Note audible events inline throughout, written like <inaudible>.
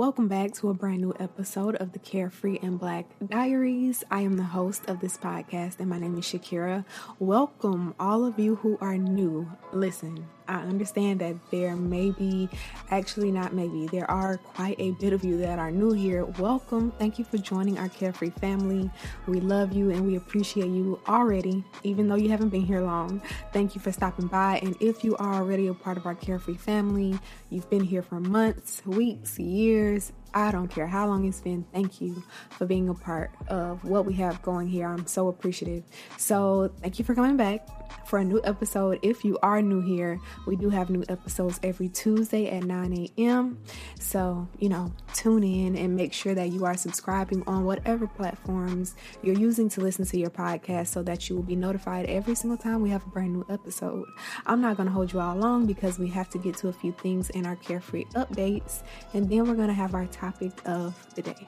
Welcome back to a brand new episode of the Carefree and Black Diaries. I am the host of this podcast, and my name is Shakira. Welcome, all of you who are new. Listen, I understand that there may be, actually, not maybe, there are quite a bit of you that are new here. Welcome. Thank you for joining our Carefree family. We love you and we appreciate you already, even though you haven't been here long. Thank you for stopping by. And if you are already a part of our Carefree family, you've been here for months, weeks, years, I don't care how long it's been. Thank you for being a part of what we have going here. I'm so appreciative. So, thank you for coming back for a new episode. If you are new here, we do have new episodes every Tuesday at 9 a.m. So, you know, tune in and make sure that you are subscribing on whatever platforms you're using to listen to your podcast so that you will be notified every single time we have a brand new episode. I'm not going to hold you all long because we have to get to a few things in our carefree updates, and then we're going to have our topic of the day.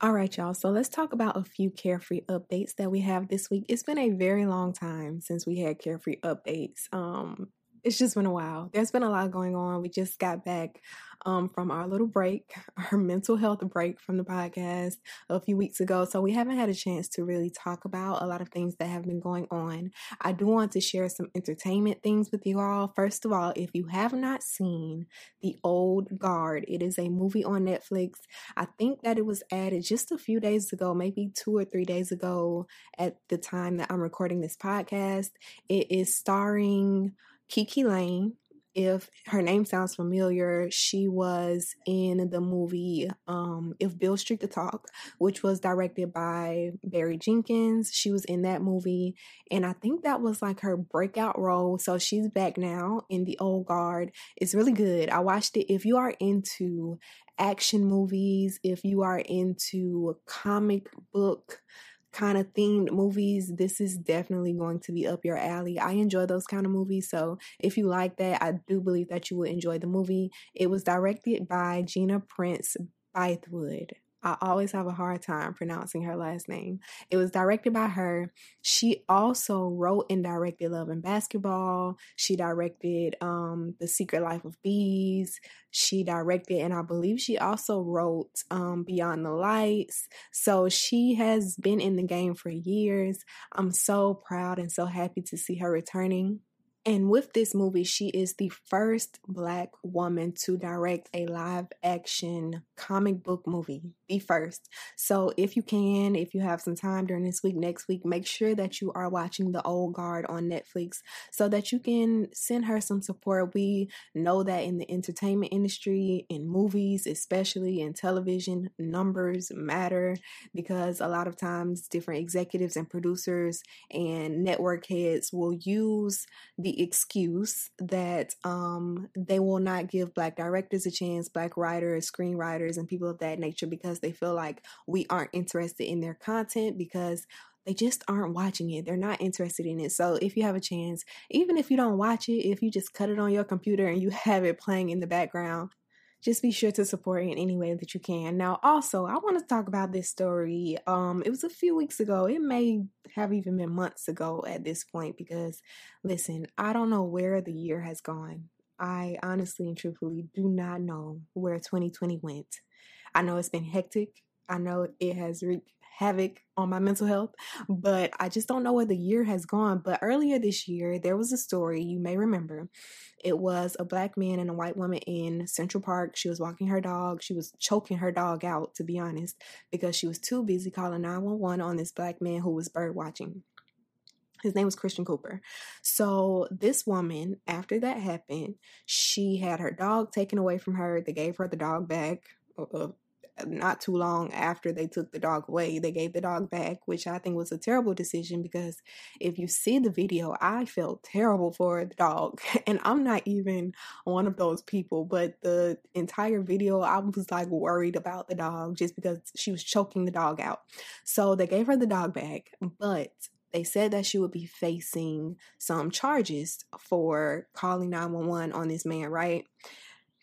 All right, y'all. So let's talk about a few carefree updates that we have this week. It's been a very long time since we had carefree updates. Um, it's just been a while. There's been a lot going on. We just got back um, from our little break, <laughs> our mental health break from the podcast a few weeks ago. So we haven't had a chance to really talk about a lot of things that have been going on. I do want to share some entertainment things with you all. First of all, if you have not seen The Old Guard, it is a movie on Netflix. I think that it was added just a few days ago, maybe two or three days ago at the time that I'm recording this podcast. It is starring KiKi Layne. if her name sounds familiar, she was in the movie um, If Beale Street Could Talk, which was directed by Barry Jenkins. She was in that movie, and I think that was like her breakout role. So she's back now in The Old Guard. It's really good. I watched it. If you are into action movies, if you are into comic book kind of themed movies, this is definitely going to be up your alley. I enjoy those kind of movies. So if you like that, I do believe that you will enjoy the movie. It was directed by Gina Prince Bythewood. I always have a hard time pronouncing her last name. It was directed by her. She also wrote and directed Love and Basketball. She directed um, The Secret Life of Bees. She directed and I believe she also wrote um, Beyond the Lights. So she has been in the game for years. I'm so proud and so happy to see her returning. And with this movie, she is the first Black woman to direct a live action comic book movie. The first. So, if you can, if you have some time during this week, next week, make sure that you are watching The Old Guard on Netflix so that you can send her some support. We know that in the entertainment industry, in movies, especially in television, numbers matter because a lot of times different executives and producers and network heads will use the excuse that um, they will not give black directors a chance, black writers, screenwriters, and people of that nature because they feel like we aren't interested in their content because they just aren't watching it. They're not interested in it. So if you have a chance, even if you don't watch it, if you just cut it on your computer and you <laughs> have it playing in the background, just be sure to support in any way that you can. Now, also, I want to talk about this story. Um, it was a few weeks ago. It may have even been months ago at this point because, listen, I don't know where the year has gone. I honestly and truthfully do not know where 2020 went. I know it's been hectic. I know it has wreaked havoc on my mental health, but I just don't know where the year has gone. But earlier this year, there was a story you may remember. It was a black man and a white woman in Central Park. She was walking her dog. She was choking her dog out, to be honest, because she was too busy calling 911 on this black man who was bird watching. His name was Christian Cooper. So, this woman, after that happened, she had her dog taken away from her. They gave her the dog back. Uh, not too long after they took the dog away, they gave the dog back, which I think was a terrible decision because if you see the video, I felt terrible for the dog. <laughs> And I'm not even one of those people, but the entire video, I was like worried about the dog just because she was choking the dog out. So they gave her the dog back, but they said that she would be facing some charges for calling 911 on this man, right?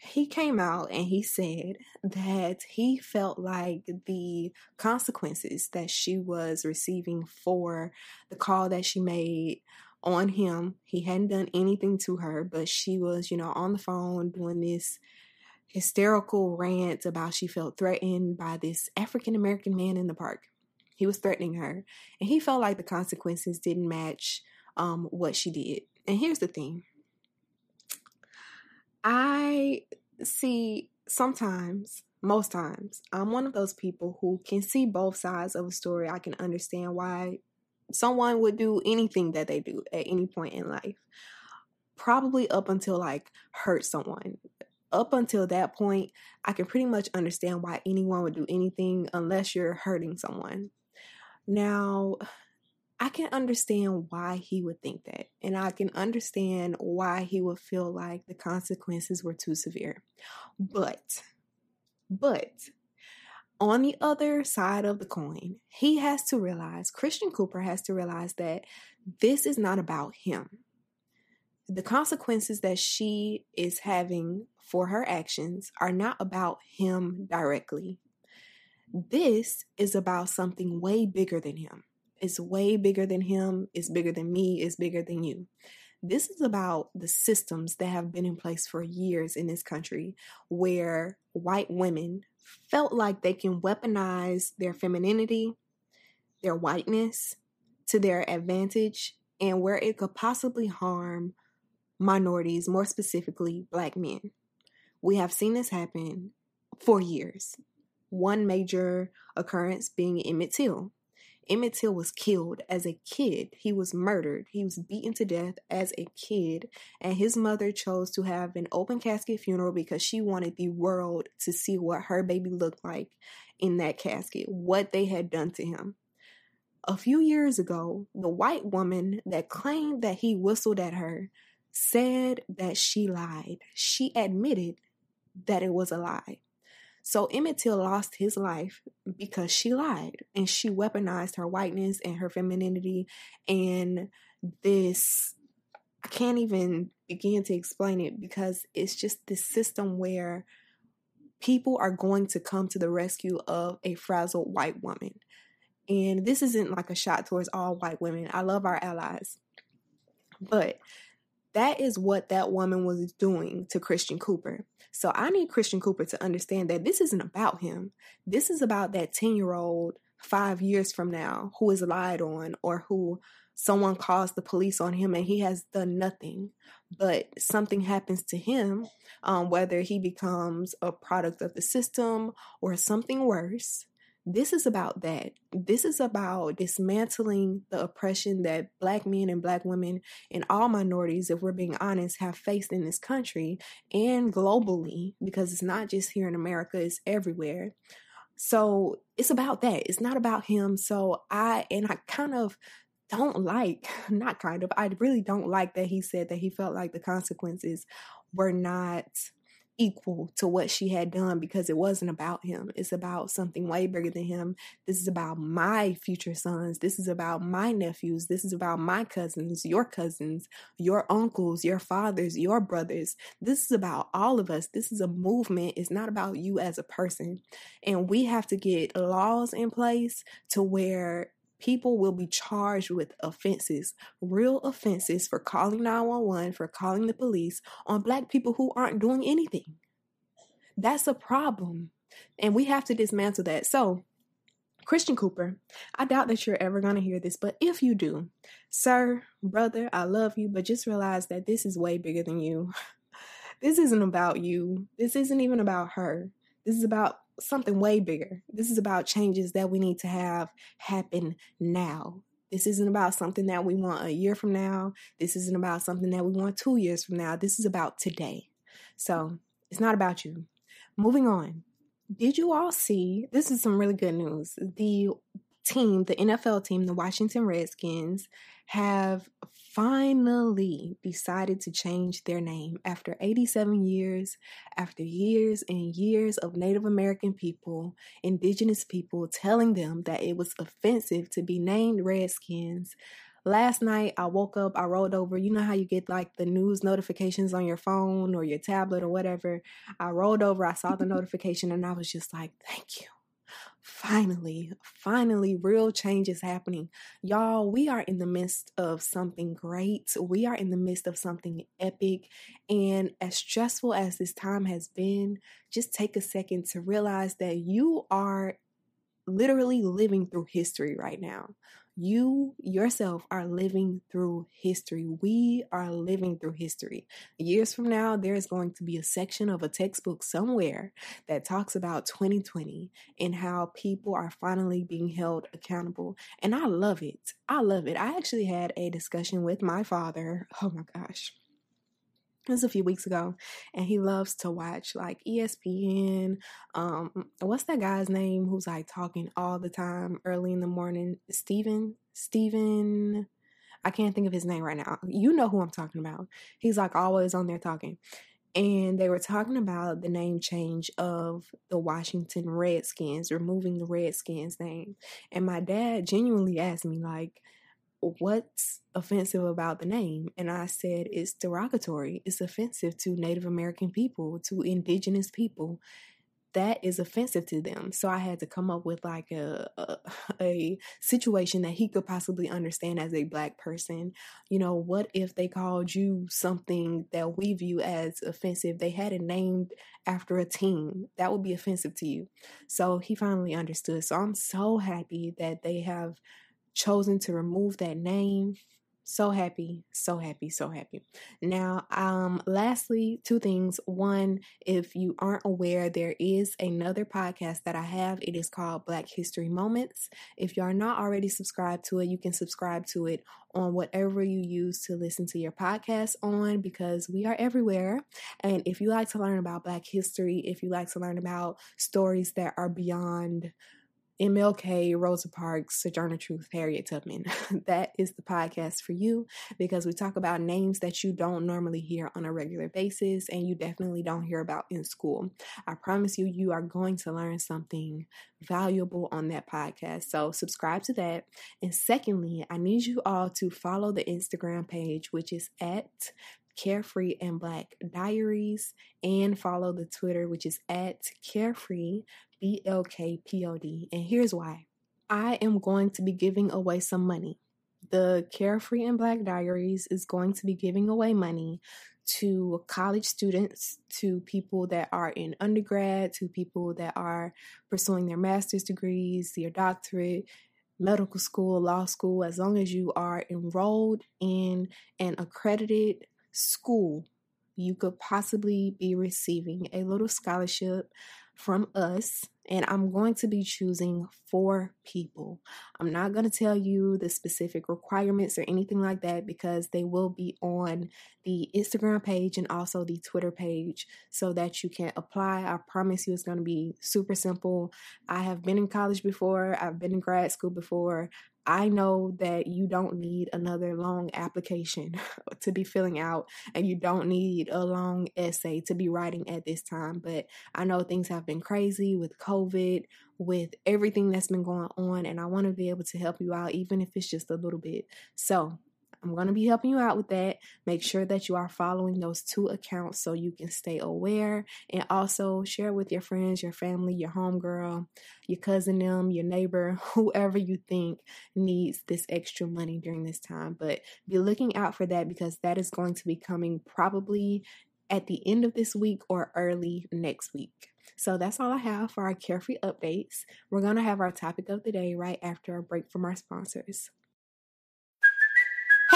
He came out and he said that he felt like the consequences that she was receiving for the call that she made on him. He hadn't done anything to her, but she was, you know, on the phone doing this hysterical rant about she felt threatened by this African American man in the park. He was threatening her, and he felt like the consequences didn't match um, what she did. And here's the thing I see sometimes, most times, I'm one of those people who can see both sides of a story. I can understand why someone would do anything that they do at any point in life. Probably up until like hurt someone. Up until that point, I can pretty much understand why anyone would do anything unless you're hurting someone. Now, I can understand why he would think that. And I can understand why he would feel like the consequences were too severe. But, but, on the other side of the coin, he has to realize, Christian Cooper has to realize that this is not about him. The consequences that she is having for her actions are not about him directly. This is about something way bigger than him. It's way bigger than him, it's bigger than me, it's bigger than you. This is about the systems that have been in place for years in this country where white women felt like they can weaponize their femininity, their whiteness to their advantage, and where it could possibly harm minorities, more specifically, black men. We have seen this happen for years. One major occurrence being Emmett Till. Emmett Till was killed as a kid. He was murdered. He was beaten to death as a kid. And his mother chose to have an open casket funeral because she wanted the world to see what her baby looked like in that casket, what they had done to him. A few years ago, the white woman that claimed that he whistled at her said that she lied. She admitted that it was a lie. So Emmett Till lost his life because she lied and she weaponized her whiteness and her femininity and this I can't even begin to explain it because it's just this system where people are going to come to the rescue of a frazzled white woman. And this isn't like a shot towards all white women. I love our allies. But that is what that woman was doing to Christian Cooper. So I need Christian Cooper to understand that this isn't about him. This is about that 10 year old five years from now who is lied on or who someone calls the police on him and he has done nothing. But something happens to him, um, whether he becomes a product of the system or something worse. This is about that. This is about dismantling the oppression that black men and black women and all minorities, if we're being honest, have faced in this country and globally, because it's not just here in America, it's everywhere. So it's about that. It's not about him. So I, and I kind of don't like, <laughs> not kind of, I really don't like that he said that he felt like the consequences were not equal to what she had done because it wasn't about him. It's about something way bigger than him. This is about my future sons. This is about my nephews. This is about my cousins, your cousins, your uncles, your fathers, your brothers. This is about all of us. This is a movement. It's not about you as a person. And we have to get laws in place to where people will be charged with offenses, real offenses for calling 911, for calling the police on black people who aren't doing anything. That's a problem. And we have to dismantle that. So, Christian Cooper, I doubt that you're ever going to hear this, but if you do, sir, brother, I love you, but just realize that this is way bigger than you. <laughs> This isn't about you. This isn't even about her. This is about something way bigger. This is about changes that we need to have happen now. This isn't about something that we want a year from now. This isn't about something that we want two years from now. This is about today. So it's not about you. Moving on. Did you all see? This is some really good news. The team, the NFL team, the Washington Redskins, have finally decided to change their name after 87 years, after years and years of Native American people, indigenous people telling them that it was offensive to be named Redskins. Last night I woke up, I rolled over. You know how you get like the news notifications on your phone or your tablet or whatever. I rolled over, I saw the notification, and I was just like, thank you finally, finally, real change is happening. Y'all, we are in the midst of something great. We are in the midst of something epic. And as stressful as this time has been, just take a second to realize that you are literally living through history right now. You yourself are living through history. We are living through history. Years from now, there is going to be a section of a textbook somewhere that talks about 2020 and how people are finally being held accountable. And I love it. I love it. I actually had a discussion with my father. Oh my gosh it was a few weeks ago and he loves to watch like espn um what's that guy's name who's like talking all the time early in the morning? Steven? Steven? I can't think of his name right now. You know who i'm talking about. He's like always on there talking. And they were talking about the name change of the Washington Redskins, removing the Redskins name. And my dad genuinely asked me, like, what's offensive about the name? And I said, it's derogatory. It's offensive to Native American people, to indigenous people. That is offensive to them. So I had to come up with like a, a, <laughs> a situation that he could possibly understand as a black person. You know, what if they called you something that we view as offensive? They had it named after a team. That would be offensive to you. So he finally understood. So I'm so happy that they have chosen to remove that name. So happy, so happy, so happy. Now, um, lastly, two things. One, if you aren't aware, there is another podcast that I have. It is called Black History Moments. If you are not already subscribed to it, you can subscribe to it on whatever you use to listen to your podcast on because we are everywhere. And if you like to learn about Black history, if you like to learn about stories that are beyond MLK, Rosa Parks, Sojourner Truth, Harriet Tubman. <laughs> that is the podcast for you because we talk about names that you don't normally hear on a regular basis and you definitely don't hear about in school. I promise you, you are going to learn something valuable on that podcast. So, subscribe to that. And secondly, I need you all to follow the Instagram page, which is at Carefree and Black Diaries, and follow the Twitter, which is at Carefree B L K P O D. And here's why I am going to be giving away some money. The Carefree and Black Diaries is going to be giving away money to college students, to people that are in undergrad, to people that are pursuing their master's degrees, their doctorate, medical school, law school, as long as you are enrolled in an accredited school, you could possibly be receiving a little scholarship from us and I'm going to be choosing four people. I'm not going to tell you the specific requirements or anything like that because they will be on the Instagram page and also the Twitter page so that you can apply. I promise you it's going to be super simple. I have been in college before, I've been in grad school before. I know that you don't need another long application <laughs> to be filling out, and you don't need a long essay to be writing at this time. But I know things have been crazy with COVID, with everything that's been going on, and I want to be able to help you out, even if it's just a little bit. So I'm going to be helping you out with that. Make sure that you are following those two accounts so you can stay aware and also share with your friends, your family, your homegirl, your cousin, them, your neighbor, <laughs> whoever you think needs this extra money during this time. But be looking out for that because that is going to be coming probably at the end of this week or early next week. So that's all I have for our carefree updates. We're going to have our topic of the day right after a break from our sponsors.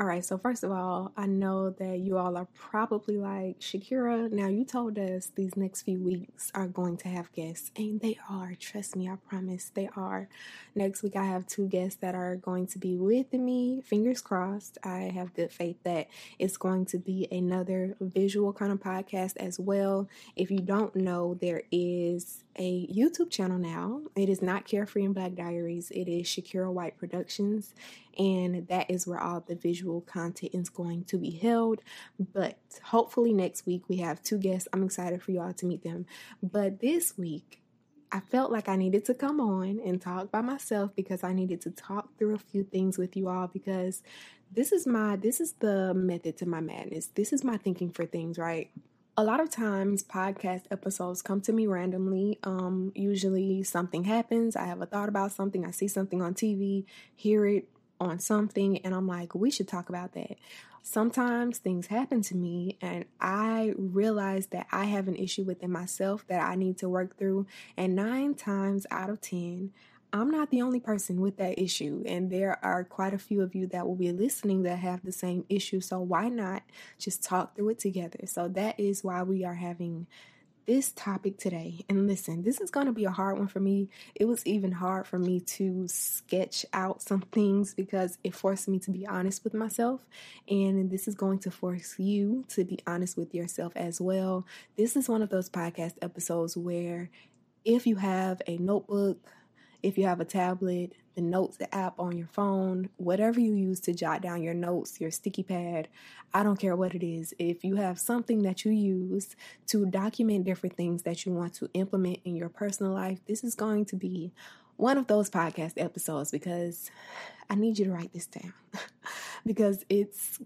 All right, so first of all, I know that you all are probably like, Shakira, now you told us these next few weeks are going to have guests, and they are. Trust me, I promise they are. Next week, I have two guests that are going to be with me. Fingers crossed. I have good faith that it's going to be another visual kind of podcast as well. If you don't know, there is a YouTube channel now. It is not Carefree and Black Diaries, it is Shakira White Productions and that is where all the visual content is going to be held. But hopefully, next week we have two guests. I'm excited for y'all to meet them. But this week, I felt like I needed to come on and talk by myself because I needed to talk through a few things with you all because this is my this is the method to my madness. This is my thinking for things, right? a lot of times podcast episodes come to me randomly um, usually something happens i have a thought about something i see something on tv hear it on something and I'm like, we should talk about that. Sometimes things happen to me and I realize that I have an issue within myself that I need to work through. And nine times out of 10, I'm not the only person with that issue, and there are quite a few of you that will be listening that have the same issue. So, why not just talk through it together? So, that is why we are having this topic today. And listen, this is going to be a hard one for me. It was even hard for me to sketch out some things because it forced me to be honest with myself. And this is going to force you to be honest with yourself as well. This is one of those podcast episodes where if you have a notebook, if you have a tablet, the notes app on your phone, whatever you use to jot down your notes, your sticky pad, I don't care what it is. If you have something that you use to document different things that you want to implement in your personal life, this is going to be one of those podcast episodes because I need you to write this down <laughs> because it's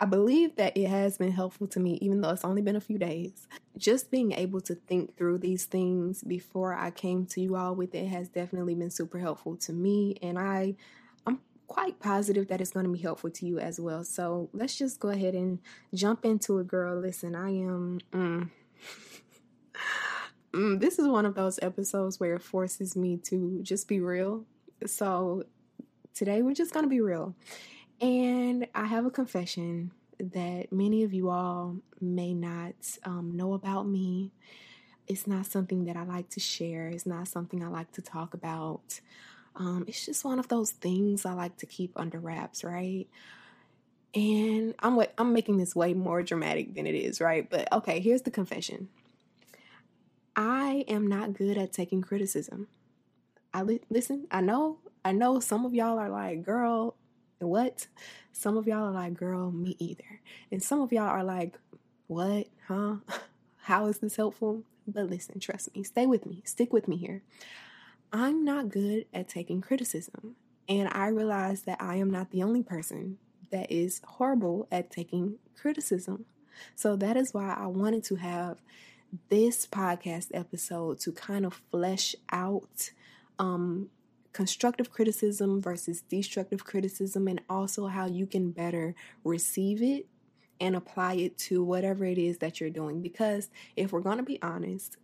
I believe that it has been helpful to me, even though it's only been a few days. Just being able to think through these things before I came to you all with it has definitely been super helpful to me. And I, I'm quite positive that it's going to be helpful to you as well. So let's just go ahead and jump into it, girl. Listen, I am. Mm, <laughs> mm, this is one of those episodes where it forces me to just be real. So today we're just going to be real. And I have a confession that many of you all may not um, know about me. It's not something that I like to share, it's not something I like to talk about. Um, it's just one of those things I like to keep under wraps, right? And I'm what I'm making this way more dramatic than it is, right? But okay, here's the confession. I am not good at taking criticism. I li- listen, I know, I know some of y'all are like, "Girl, what? Some of y'all are like, girl, me either. And some of y'all are like, what? Huh? <laughs> How is this helpful? But listen, trust me, stay with me, stick with me here. I'm not good at taking criticism. And I realize that I am not the only person that is horrible at taking criticism. So that is why I wanted to have this podcast episode to kind of flesh out um, constructive criticism versus destructive criticism, and also how you can better receive it and apply it to whatever it is that you're doing. Because if we're going to be honest,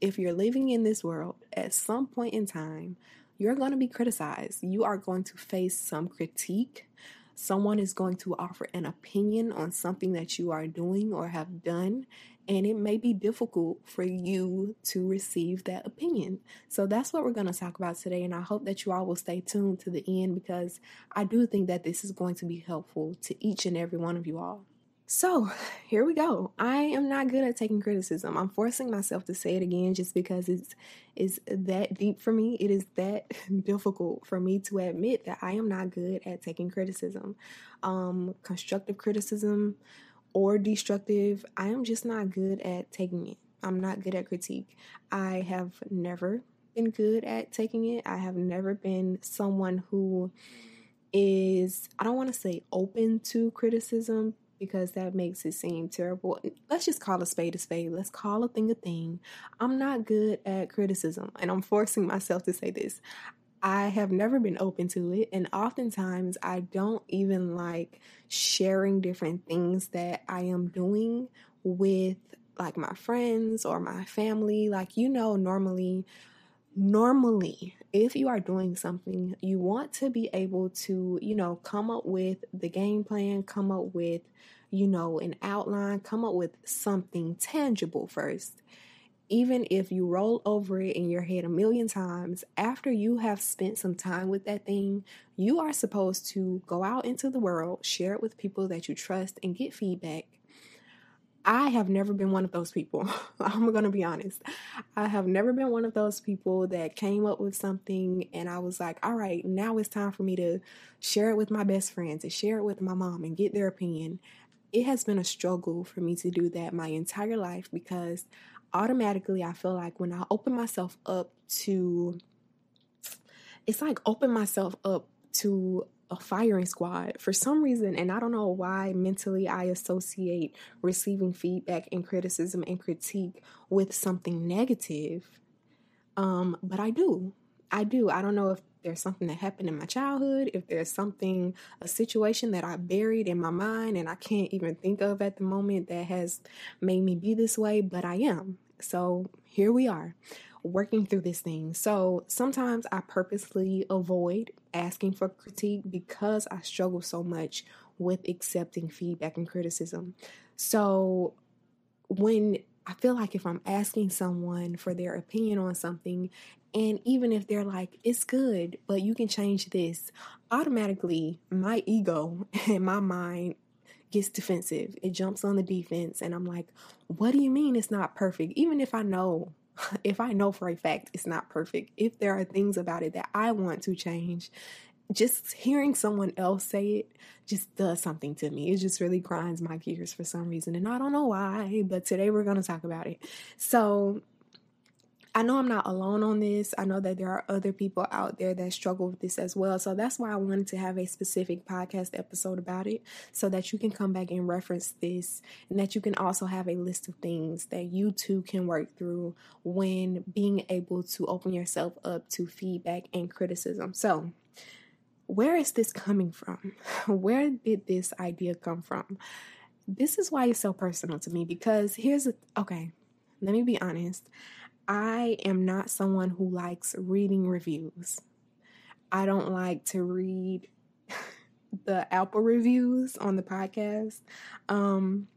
if you're living in this world, at some point in time, you're going to be criticized. You are going to face some critique. Someone is going to offer an opinion on something that you are doing or have done, and it may be difficult for you to receive that opinion. So that's what we're going to talk about today. And I hope that you all will stay tuned to the end because I do think that this is going to be helpful to each and every one of you all. So here we go. I am not good at taking criticism. I'm forcing myself to say it again just because it's is that deep for me. It is that <laughs> difficult for me to admit that I am not good at taking criticism. Um, constructive criticism, or destructive, I am just not good at taking it. I'm not good at critique. I have never been good at taking it. I have never been someone who is, I don't want to say open to criticism because that makes it seem terrible. Let's just call a spade a spade. Let's call a thing a thing. I'm not good at criticism, and I'm forcing myself to say this. I have never been open to it. And oftentimes, I don't even like sharing different things that I am doing with like my friends or my family. Like, you know, normally, normally, if you are doing something, you want to be able to, you know, come up with the game plan, come up with, you know, an outline, come up with something tangible first. Even if you roll over it in your head a million times, after you have spent some time with that thing, you are supposed to go out into the world, share it with people that you trust, and get feedback I have never been one of those people. <laughs> I'm going to be honest. I have never been one of those people that came up with something and I was like, all right, now it's time for me to share it with my best friends, and share it with my mom and get their opinion. It has been a struggle for me to do that my entire life because automatically I feel like when I open myself up to, it's like open myself up to a firing squad for some reason, and I don't know why mentally I associate receiving feedback and criticism and critique with something negative. Um, but I do. I do. I don't know if there's something that happened in my childhood, if there's something, a situation that I buried in my mind and I can't even think of at the moment that has made me be this way, but I am. So here we are working through this thing. So sometimes I purposely avoid asking for critique because I struggle so much with accepting feedback and criticism. So when I feel like if I'm asking someone for their opinion on something, and even if they're like, it's good, but you can change this, automatically my ego <laughs> and my mind gets defensive. It jumps on the defense, and I'm like, what do you mean it's not perfect? Even if I know <laughs> if I know for a fact it's not perfect, if there are things about it that I want to change, just hearing someone else say it just does something to me. It just really grinds my gears for some reason. And I don't know why, but today we're going to talk about it. So, I know I'm not alone on this. I know that there are other people out there that struggle with this as well. So that's why I wanted to have a specific podcast episode about it so that you can come back and reference this and that you can also have a list of things that you too can work through when being able to open yourself up to feedback and criticism. So, where is this coming from? <laughs> Where did this idea come from? This is why it's so personal to me because here's a okay, let me be honest. I am not someone who likes reading reviews. I don't like to read <laughs> the Apple reviews on the podcast. Um,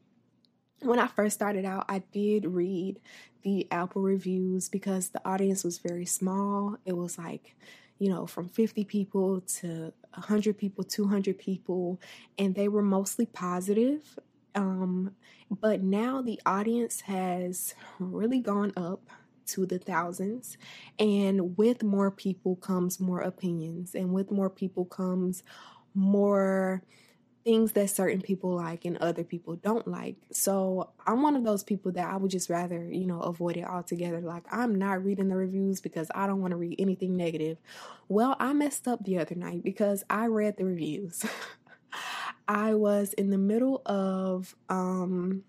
when I first started out, I did read the Apple reviews because the audience was very small. It was like, you know, from 50 people to 100 people, 200 people, and they were mostly positive. Um, but now the audience has really gone up to the thousands. And with more people comes more opinions, and with more people comes more things that certain people like and other people don't like. So I'm one of those people that I would just rather, you know, avoid it altogether. Like I'm not reading the reviews because I don't want to read anything negative. Well, I messed up the other night because I read the reviews. <laughs> I was in the middle of um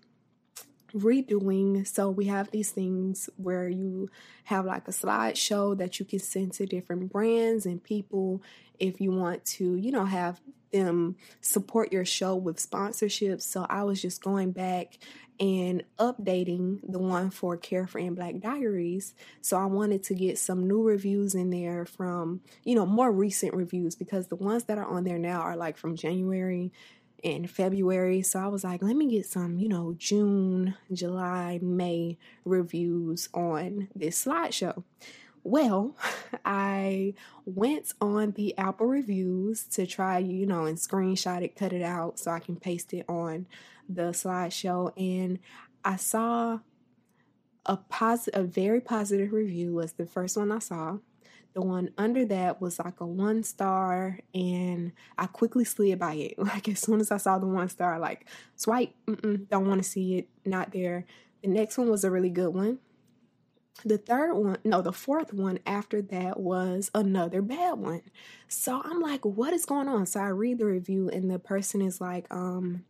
redoing. So we have these things where you have like a slideshow that you can send to different brands and people if you want to, you know, have them support your show with sponsorships. So I was just going back and updating the one for Carefree and Black Diaries. So I wanted to get some new reviews in there from, you know, more recent reviews because the ones that are on there now are like from January in February. So I was like, let me get some, you know, June, July, May reviews on this slideshow. Well, <laughs> I went on the Apple reviews to try, you know, and screenshot it, cut it out so I can paste it on the slideshow. And I saw a positive, a very positive review was the first one I saw. The one under that was like a one star, and I quickly slid by it. <laughs> Like as soon as I saw the one star, like swipe, don't want to see it, not there. The next one was a really good one. The third one, no, the fourth one after that was another bad one. So I'm like, what is going on? So I read the review, and the person is like, um,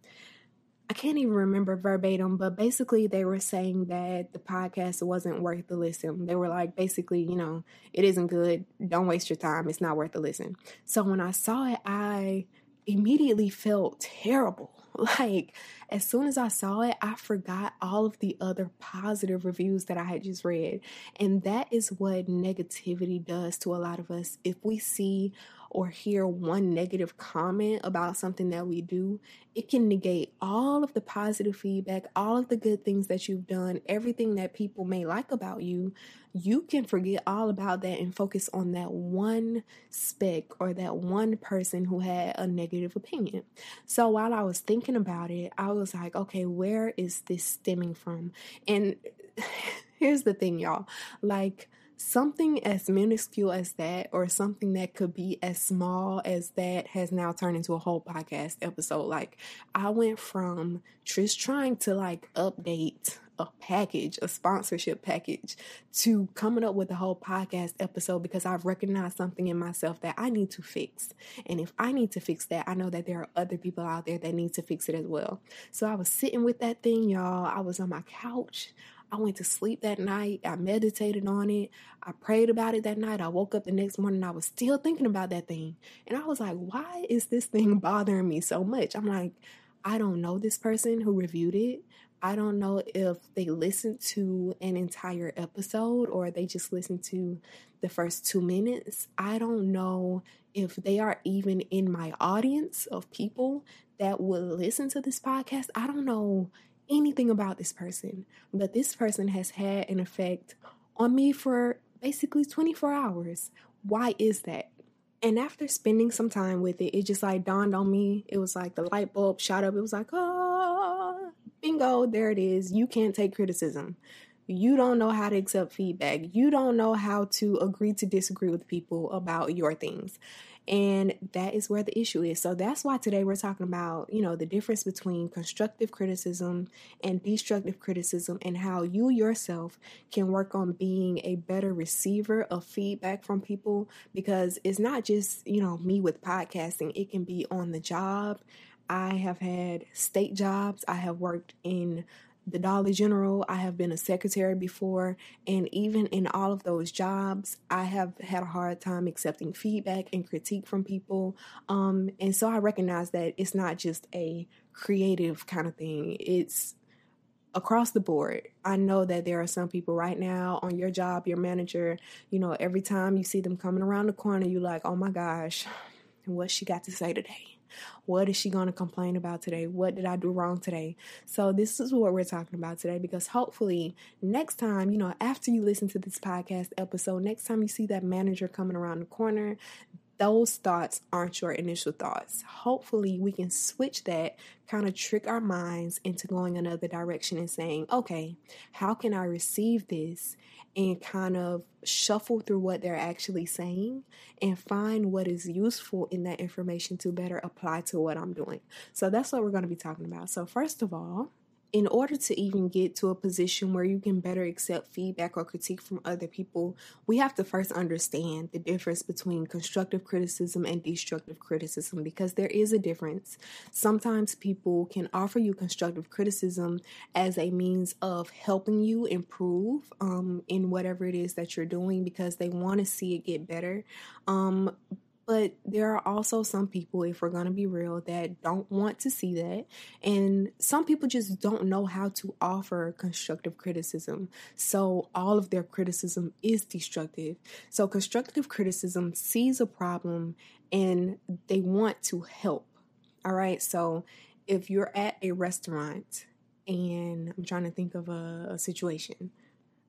I can't even remember verbatim, but basically they were saying that the podcast wasn't worth the listen. They were like, basically, you know, it isn't good. Don't waste your time. It's not worth the listen. So when I saw it, I immediately felt terrible. <laughs> Like, as soon as I saw it, I forgot all of the other positive reviews that I had just read. And that is what negativity does to a lot of us. If we see or hear one negative comment about something that we do, it can negate all of the positive feedback, all of the good things that you've done, everything that people may like about you. You can forget all about that and focus on that one speck or that one person who had a negative opinion. So while I was thinking about it, I was like, okay, where is this stemming from? And <laughs> here's the thing, y'all. Like, something as minuscule as that or something that could be as small as that has now turned into a whole podcast episode. Like i went from just trying to like update a package a sponsorship package to coming up with a whole podcast episode because i've recognized something in myself that i need to fix. And if i need to fix that i know that there are other people out there that need to fix it as well. So i was sitting with that thing y'all. I was on my couch I went to sleep that night. I meditated on it. I prayed about it that night. I woke up the next morning. I was still thinking about that thing. And I was like, why is this thing <laughs> bothering me so much? I'm like, I don't know this person who reviewed it. I don't know if they listened to an entire episode or they just listened to the first two minutes. I don't know if they are even in my audience of people that would listen to this podcast. I don't know anything about this person, but this person has had an effect on me for basically 24 hours. Why is that? And after spending some time with it, it just like dawned on me. It was like the light bulb shot up. It was like, oh, bingo, there it is. You can't take criticism. You don't know how to accept feedback. You don't know how to agree to disagree with people about your things. And that is where the issue is. So that's why today we're talking about, you know, the difference between constructive criticism and destructive criticism and how you yourself can work on being a better receiver of feedback from people because it's not just, you know, me with podcasting, it can be on the job. I have had state jobs. I have worked in the Dollar General. I have been a secretary before, and even in all of those jobs, I have had a hard time accepting feedback and critique from people. Um, and so I recognize that it's not just a creative kind of thing, it's across the board. I know that there are some people right now on your job, your manager, you know, every time you see them coming around the corner, you're like, oh my gosh, what she got to say today? What is she going to complain about today? What did I do wrong today? So, this is what we're talking about today because hopefully, next time, you know, after you listen to this podcast episode, next time you see that manager coming around the corner, those thoughts aren't your initial thoughts. Hopefully, we can switch that, kind of trick our minds into going another direction and saying, okay, how can I receive this and kind of shuffle through what they're actually saying and find what is useful in that information to better apply to what I'm doing. So that's what we're going to be talking about. So, first of all, in order to even get to a position where you can better accept feedback or critique from other people, we have to first understand the difference between constructive criticism and destructive criticism because there is a difference. Sometimes people can offer you constructive criticism as a means of helping you improve um, in whatever it is that you're doing because they want to see it get better. Um, but there are also some people, if we're going to be real, that don't want to see that. And some people just don't know how to offer constructive criticism. So all of their criticism is destructive. So constructive criticism sees a problem and they want to help. All right. So if you're at a restaurant and I'm trying to think of a, a situation,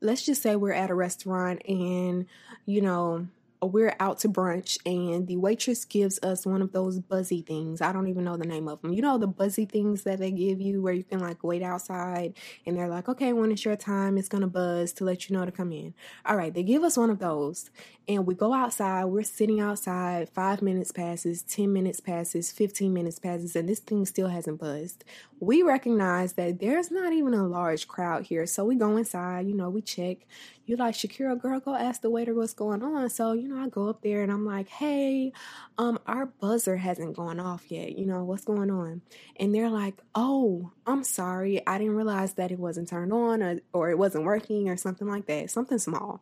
let's just say we're at a restaurant and, you know, we're out to brunch and the waitress gives us one of those buzzy things. I don't even know the name of them. You know the buzzy things that they give you where you can like wait outside and they're like, "Okay, when it's your time, it's going to buzz to let you know to come in." All right, they give us one of those and we go outside. We're sitting outside. 5 minutes passes, 10 minutes passes, 15 minutes passes and this thing still hasn't buzzed. We recognize that there's not even a large crowd here. So we go inside, you know, we check. You like, "Shakira, girl, go ask the waiter what's going on." So, you know, I go up there and I'm like, hey, um, our buzzer hasn't gone off yet. You know, what's going on? And they're like, oh, I'm sorry. I didn't realize that it wasn't turned on or, or it wasn't working or something like that, something small.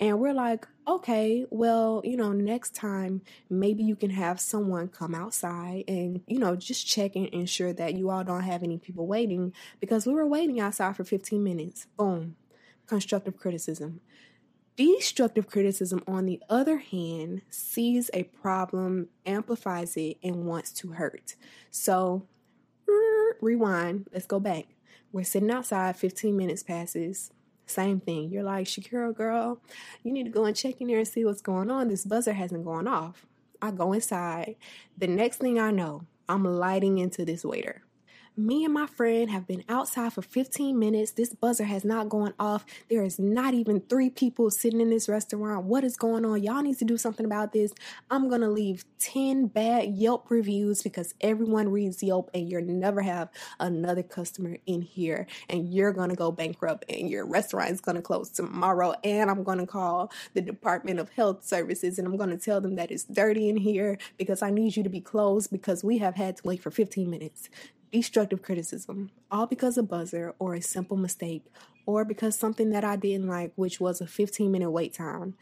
And we're like, okay, well, you know, next time maybe you can have someone come outside and, you know, just check and ensure that you all don't have any people waiting because we were waiting outside for 15 minutes. Boom. Constructive criticism. Destructive criticism, on the other hand, sees a problem, amplifies it, and wants to hurt. So, rewind, let's go back. We're sitting outside, 15 minutes passes. Same thing. You're like, Shakira, girl, you need to go and check in there and see what's going on. This buzzer hasn't gone off. I go inside. The next thing I know, I'm lighting into this waiter. Me and my friend have been outside for 15 minutes. This buzzer has not gone off. There is not even three people sitting in this restaurant. What is going on? Y'all need to do something about this. I'm going to leave 10 bad Yelp reviews because everyone reads Yelp and you'll never have another customer in here and you're going to go bankrupt and your restaurant is going to close tomorrow. And I'm going to call the Department of Health Services and I'm going to tell them that it's dirty in here because I need you to be closed because we have had to wait for 15 minutes destructive criticism, all because a buzzer or a simple mistake, or because something that I didn't like, which was a 15 minute wait time.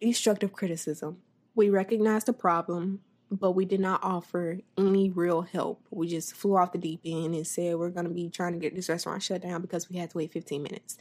Destructive criticism. We recognized the problem, but we did not offer any real help. We just flew off the deep end and said we're going to be trying to get this restaurant shut down because we had to wait 15 minutes.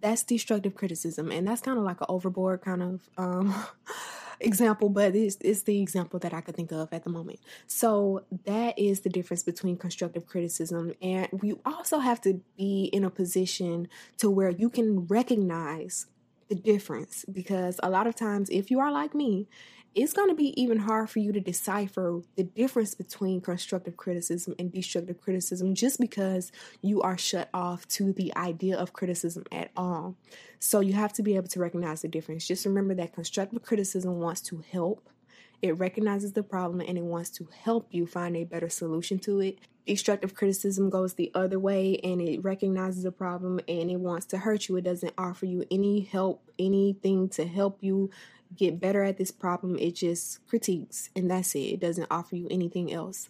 That's destructive criticism, and that's kind of like an overboard kind of um, <laughs> example, but it's, it's the example that I could think of at the moment. So that is the difference between constructive criticism, and we also have to be in a position to where you can recognize the difference because a lot of times, if you are like me, it's going to be even hard for you to decipher the difference between constructive criticism and destructive criticism just because you are shut off to the idea of criticism at all. So you have to be able to recognize the difference. Just remember that constructive criticism wants to help. It recognizes the problem and it wants to help you find a better solution to it. Destructive criticism goes the other way and it recognizes the problem and it wants to hurt you. It doesn't offer you any help, anything to help you get better at this problem. It just critiques and that's it. It doesn't offer you anything else.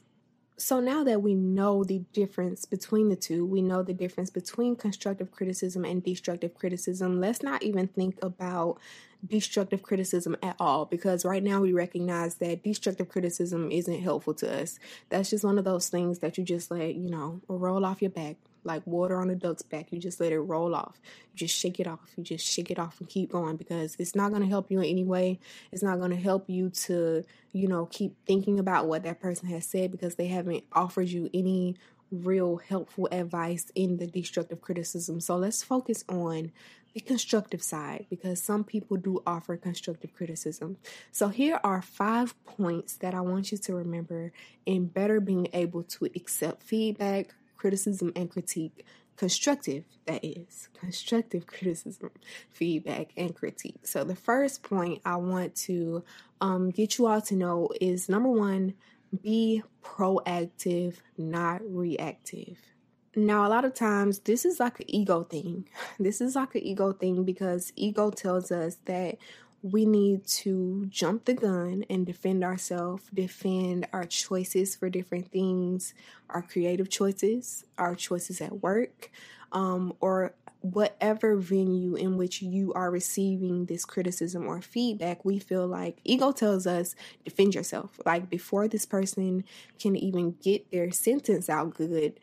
So now that we know the difference between the two, we know the difference between constructive criticism and destructive criticism, let's not even think about destructive criticism at all because right now we recognize that destructive criticism isn't helpful to us. That's just one of those things that you just let, you know, roll off your back like water on a duck's back. You just let it roll off. You just shake it off. You just shake it off and keep going because it's not going to help you in any way. It's not going to help you to, you know, keep thinking about what that person has said because they haven't offered you any real helpful advice in the destructive criticism. So let's focus on the constructive side because some people do offer constructive criticism. So here are five points that I want you to remember in better being able to accept feedback, criticism, and critique. Constructive, that is, constructive <laughs> criticism, feedback, and critique. So, the first point I want to um, get you all to know is number one, be proactive, not reactive. Now, a lot of times, this is like an ego thing. <laughs> This is like an ego thing because ego tells us that we need to jump the gun and defend ourselves, defend our choices for different things, our creative choices, our choices at work, um, or whatever venue in which you are receiving this criticism or feedback, we feel like ego tells us defend yourself. Like before this person can even get their sentence out good,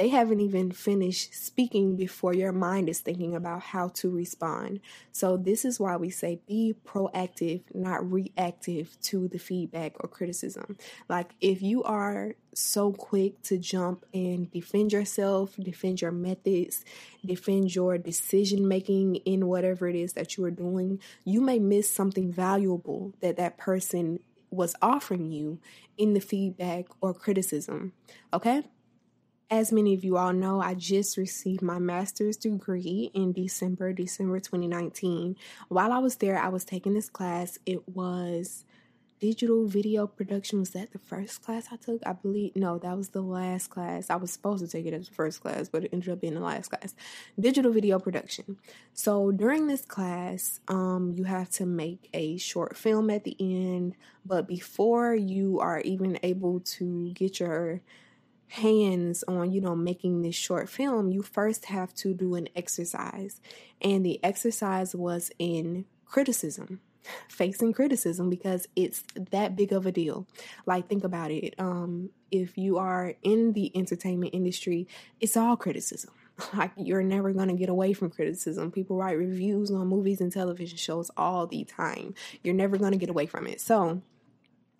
they haven't even finished speaking before your mind is thinking about how to respond. So, this is why we say be proactive, not reactive to the feedback or criticism. Like, if you are so quick to jump and defend yourself, defend your methods, defend your decision making in whatever it is that you are doing, you may miss something valuable that that person was offering you in the feedback or criticism. Okay? As many of you all know, I just received my master's degree in December, December 2019. While I was there, I was taking this class. It was digital video production. Was that the first class I took? I believe, no, that was the last class. I was supposed to take it as the first class, but it ended up being the last class. Digital video production. So during this class, um, you have to make a short film at the end, but before you are even able to get your hands on, you know, making this short film, you first have to do an exercise. And the exercise was in criticism facing criticism because it's that big of a deal. Like think about it. Um if you are in the entertainment industry, it's all criticism. <laughs> Like you're never going to get away from criticism. People write reviews on movies and television shows all the time. You're never going to get away from it. So,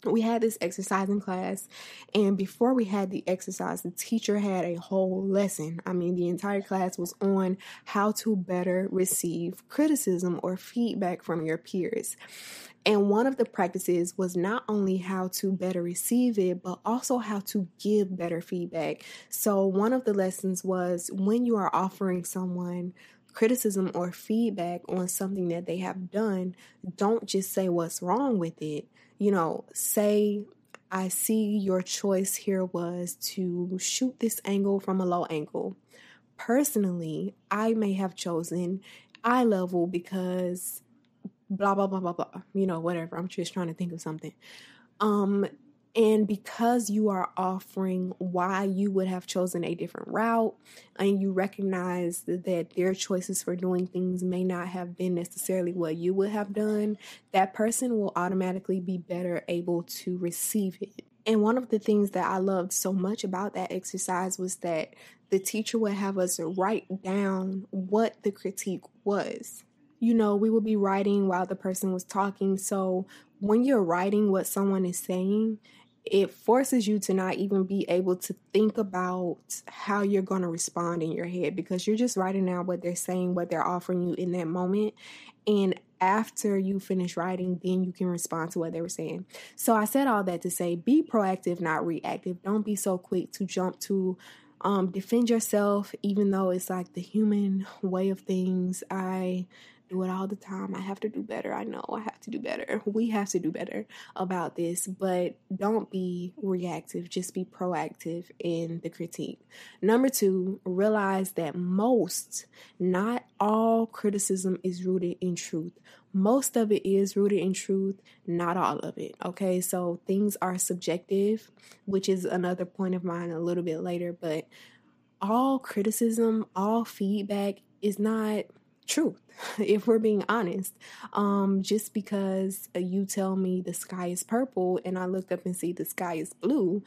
we had this exercise in class and before we had the exercise the teacher had a whole lesson i mean the entire class was on how to better receive criticism or feedback from your peers and one of the practices was not only how to better receive it, but also how to give better feedback. So, one of the lessons was when you are offering someone criticism or feedback on something that they have done, don't just say what's wrong with it you know, say I see your choice here was to shoot this angle from a low angle. Personally, I may have chosen eye level because blah blah blah blah blah. You know, whatever. I'm just trying to think of something. Um and because you are offering why you would have chosen a different route, and you recognize that their choices for doing things may not have been necessarily what you would have done, that person will automatically be better able to receive it. And one of the things that I loved so much about that exercise was that the teacher would have us write down what the critique was you know, we would be writing while the person was talking. So when you're writing what someone is saying, it forces you to not even be able to think about how you're going to respond in your head because you're just writing out what they're saying, what they're offering you in that moment. And after you finish writing, then you can respond to what they were saying. So I said all that to say be proactive, not reactive. Don't be so quick to jump to um, defend yourself, even though it's like the human way of things. I do it all the time. I have to do better. I know I have to do better. <laughs> We have to do better about this, but don't be reactive. Just be proactive in the critique. Number two, realize that most, not all criticism is rooted in truth. Most of it is rooted in truth, not all of it. Okay, so things are subjective, which is another point of mine a little bit later, but all criticism, all feedback is not truth <laughs> if we're being honest um just because uh, you tell me the sky is purple and i look up and see the sky is blue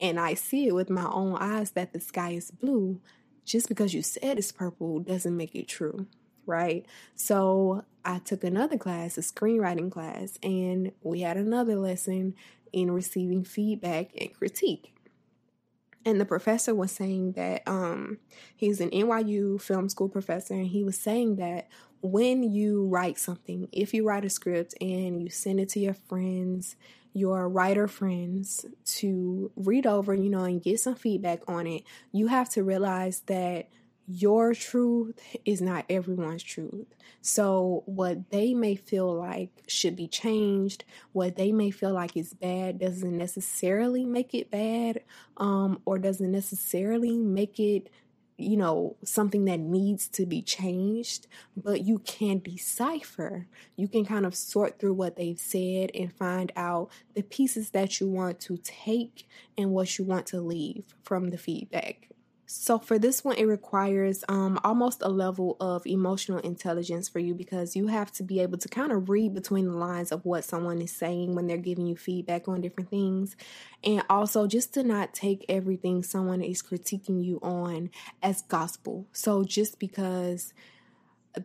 and i see it with my own eyes that the sky is blue just because you said it's purple doesn't make it true right? So i took another class a screenwriting class and we had another lesson in receiving feedback and critique and the professor was saying that um, he's an NYU film school professor, and he was saying that when you write something, if you write a script and you send it to your friends, your writer friends to read over, you know, and get some feedback on it, you have to realize that your truth is not everyone's truth. So, what they may feel like should be changed, what they may feel like is bad, doesn't necessarily make it bad, um, or doesn't necessarily make it, you know, something that needs to be changed. But you can decipher, you can kind of sort through what they've said and find out the pieces that you want to take and what you want to leave from the feedback. So for this one, it requires um, almost a level of emotional intelligence for you because you have to be able to kind of read between the lines of what someone is saying when they're giving you feedback on different things. And also just to not take everything someone is critiquing you on as gospel. So just because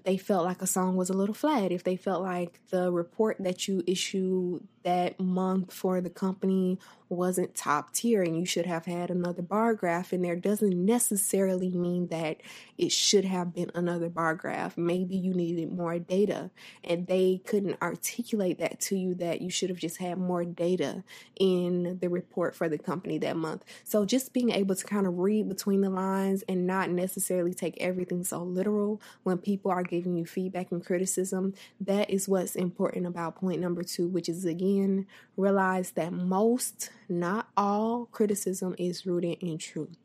they felt like a song was a little flat, if they felt like the report that you issued that month for the company wasn't top tier and you should have had another bar graph in there doesn't necessarily mean that it should have been another bar graph. Maybe you needed more data and they couldn't articulate that to you that you should have just had more data in the report for the company that month. So just being able to kind of read between the lines and not necessarily take everything so literal when people are giving you feedback and criticism, that is what's important about point number 2, which is again realize that most not all criticism is rooted in truth.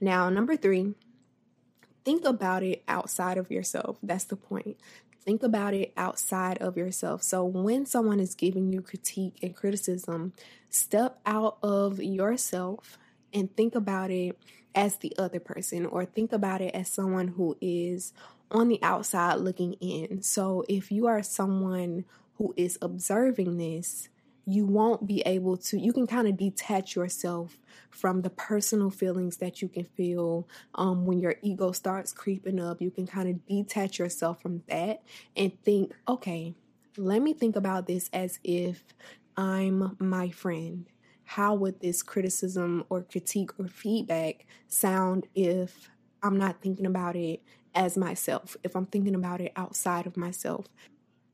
Now, number three, think about it outside of yourself. That's the point. Think about it outside of yourself. So, when someone is giving you critique and criticism, step out of yourself and think about it as the other person or think about it as someone who is on the outside looking in. So if you are someone who is observing this, you won't be able to, you can kind of detach yourself from the personal feelings that you can feel um, when your ego starts creeping up. You can kind of detach yourself from that and think, okay, let me think about this as if I'm my friend. How would this criticism or critique or feedback sound if I'm not thinking about it as myself, if I'm thinking about it outside of myself?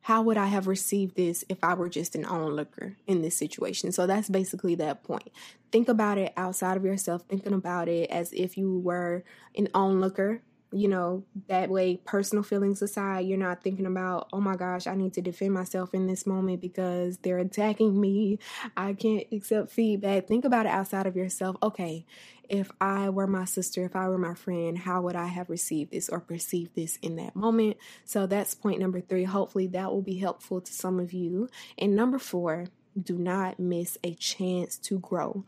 How would I have received this if I were just an onlooker in this situation? So that's basically that point. Think about it outside of yourself, thinking about it as if you were an onlooker you know, that way, personal feelings aside, you're not thinking about, oh my gosh, I need to defend myself in this moment because they're attacking me. I can't accept feedback. Think about it outside of yourself. Okay, if I were my sister, if I were my friend, how would I have received this or perceived this in that moment? So that's point number three. Hopefully, that will be helpful to some of you. And number four, do not miss a chance to grow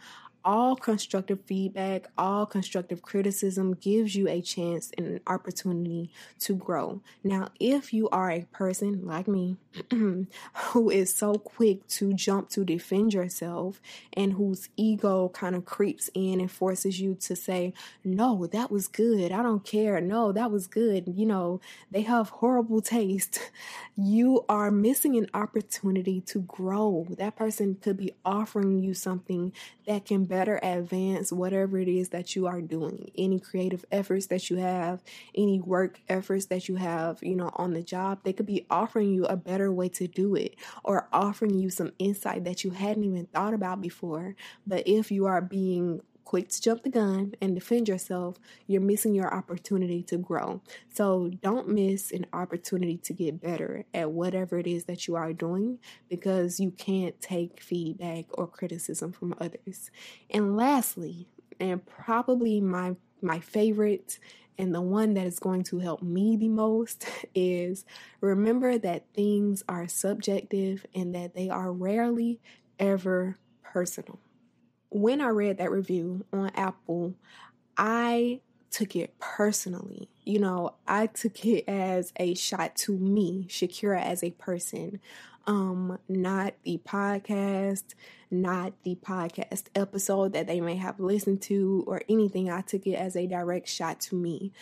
all constructive feedback, all constructive criticism gives you a chance and an opportunity to grow. Now, if you are a person like me <clears throat> who is so quick to jump to defend yourself and whose ego kind of creeps in and forces you to say, No, that was good. I don't care. No, that was good. You know, they have horrible taste. <laughs> You are missing an opportunity to grow. That person could be offering you something that can better advance whatever it is that you are doing. Any creative efforts that you have, any work efforts that you have, you know, on the job, they could be offering you a better way to do it or offering you some insight that you hadn't even thought about before. But if you are being quick to jump the gun and defend yourself, you're missing your opportunity to grow. So don't miss an opportunity to get better at whatever it is that you are doing because you can't take feedback or criticism from others. And lastly, and probably my my favorite and the one that is going to help me the most <laughs> is remember that things are subjective and that they are rarely ever personal when I read that review on Apple, I took it personally. You know, I took it as a shot to me, Shakira as a person, um, not the podcast, not the podcast episode that they may have listened to or anything. I took it as a direct shot to me.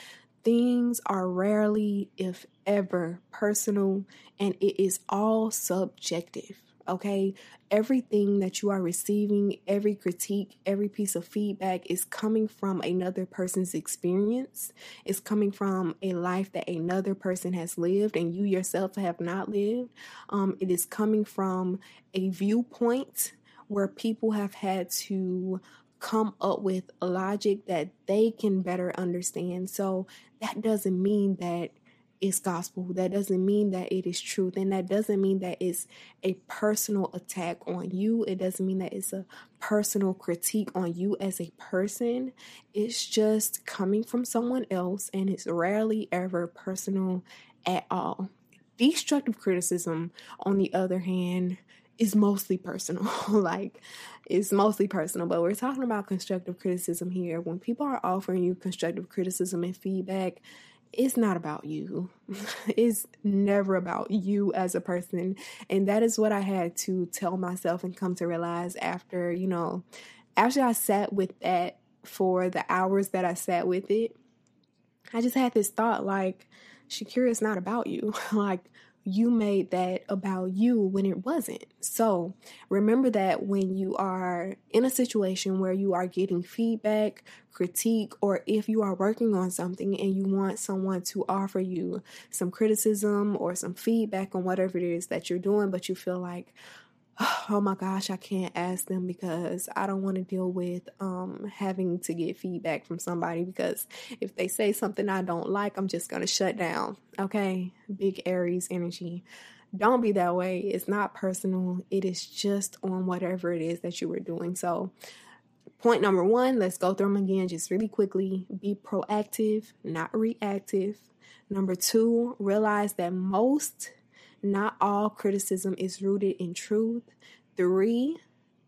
Things are rarely, if ever, personal, and it is all subjective okay? Everything that you are receiving, every critique, every piece of feedback is coming from another person's experience. It's coming from a life that another person has lived and you yourself have not lived. Um, it is coming from a viewpoint where people have had to come up with a logic that they can better understand. So that doesn't mean that is gospel. That doesn't mean that it is truth. And that doesn't mean that it's a personal attack on you. It doesn't mean that it's a personal critique on you as a person. It's just coming from someone else and it's rarely ever personal at all. Destructive criticism, on the other hand, is mostly personal. <laughs> like, it's mostly personal, but we're talking about constructive criticism here. When people are offering you constructive criticism and feedback, it's not about you. <laughs> it's never about you as a person. And that is what I had to tell myself and come to realize after, you know, after I sat with that for the hours that I sat with it. I just had this thought like, Shakira, it's not about you. <laughs> like, you made that about you when it wasn't. So remember that when you are in a situation where you are getting feedback, critique, or if you are working on something and you want someone to offer you some criticism or some feedback on whatever it is that you're doing, but you feel like, <sighs> oh my gosh, I can't ask them because I don't want to deal with um, having to get feedback from somebody because if they say something I don't like, I'm just going to shut down. Okay, big Aries energy. Don't be that way. It's not personal, it is just on whatever it is that you were doing. So, point number one, let's go through them again just really quickly. Be proactive, not reactive. Number two, realize that most not all criticism is rooted in truth. Three,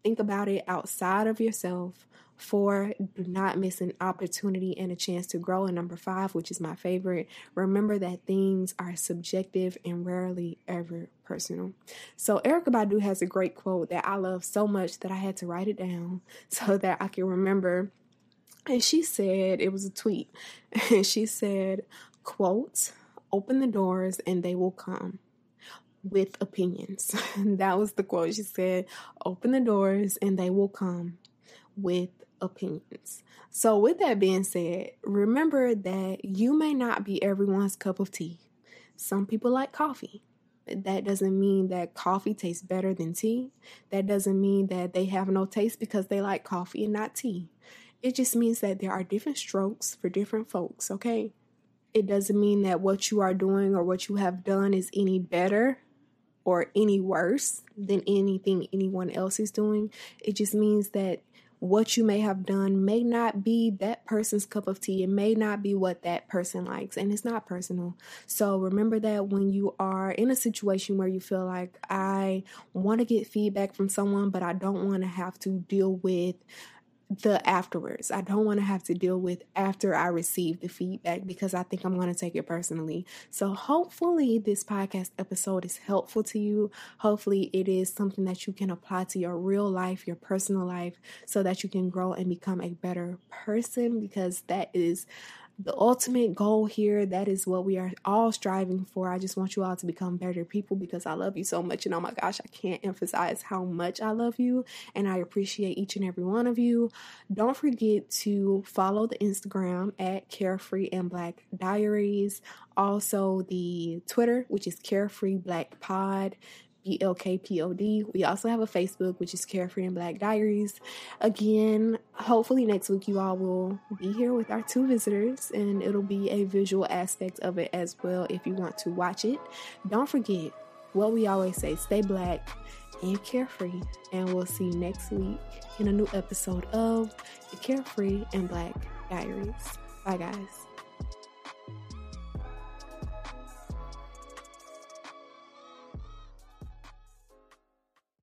think about it outside of yourself. Four, do not miss an opportunity and a chance to grow. And number five, which is my favorite, remember that things are subjective and rarely ever personal. So, Erykah Badu has a great quote that I love so much that I had to write it down <laughs> so that I can remember. And she said, it was a tweet, <laughs> and she said, quote, open the doors and they will come with opinions. <laughs> that was the quote. She said, open the doors and they will come with opinions. So, with that being said, remember that you may not be everyone's cup of tea. Some people like coffee. That doesn't mean that coffee tastes better than tea. That doesn't mean that they have no taste because they like coffee and not tea. It just means that there are different strokes for different folks, okay? It doesn't mean that what you are doing or what you have done is any better or any worse than anything anyone else is doing. It just means that what you may have done may not be that person's cup of tea. It may not be what that person likes, and it's not personal. So remember that when you are in a situation where you feel like I want to get feedback from someone, but I don't want to have to deal with the afterwards. I don't want to have to deal with after I receive the feedback because I think I'm going to take it personally. So, hopefully, this podcast episode is helpful to you. Hopefully, it is something that you can apply to your real life, your personal life, so that you can grow and become a better person because that is the ultimate goal here. That is what we are all striving for. I just want you all to become better people because I love you so much. And oh my gosh, I can't emphasize how much I love you and I appreciate each and every one of you. Don't forget to follow the Instagram at Carefree and Black Diaries. Also, the Twitter, which is Carefree Black Pod. BLKPOD. We also have a Facebook, which is Carefree and Black Diaries. Again, hopefully next week you all will be here with our two visitors and it'll be a visual aspect of it as well if you want to watch it. Don't forget what we always say stay black and carefree. And we'll see you next week in a new episode of the Carefree and Black Diaries. Bye, guys.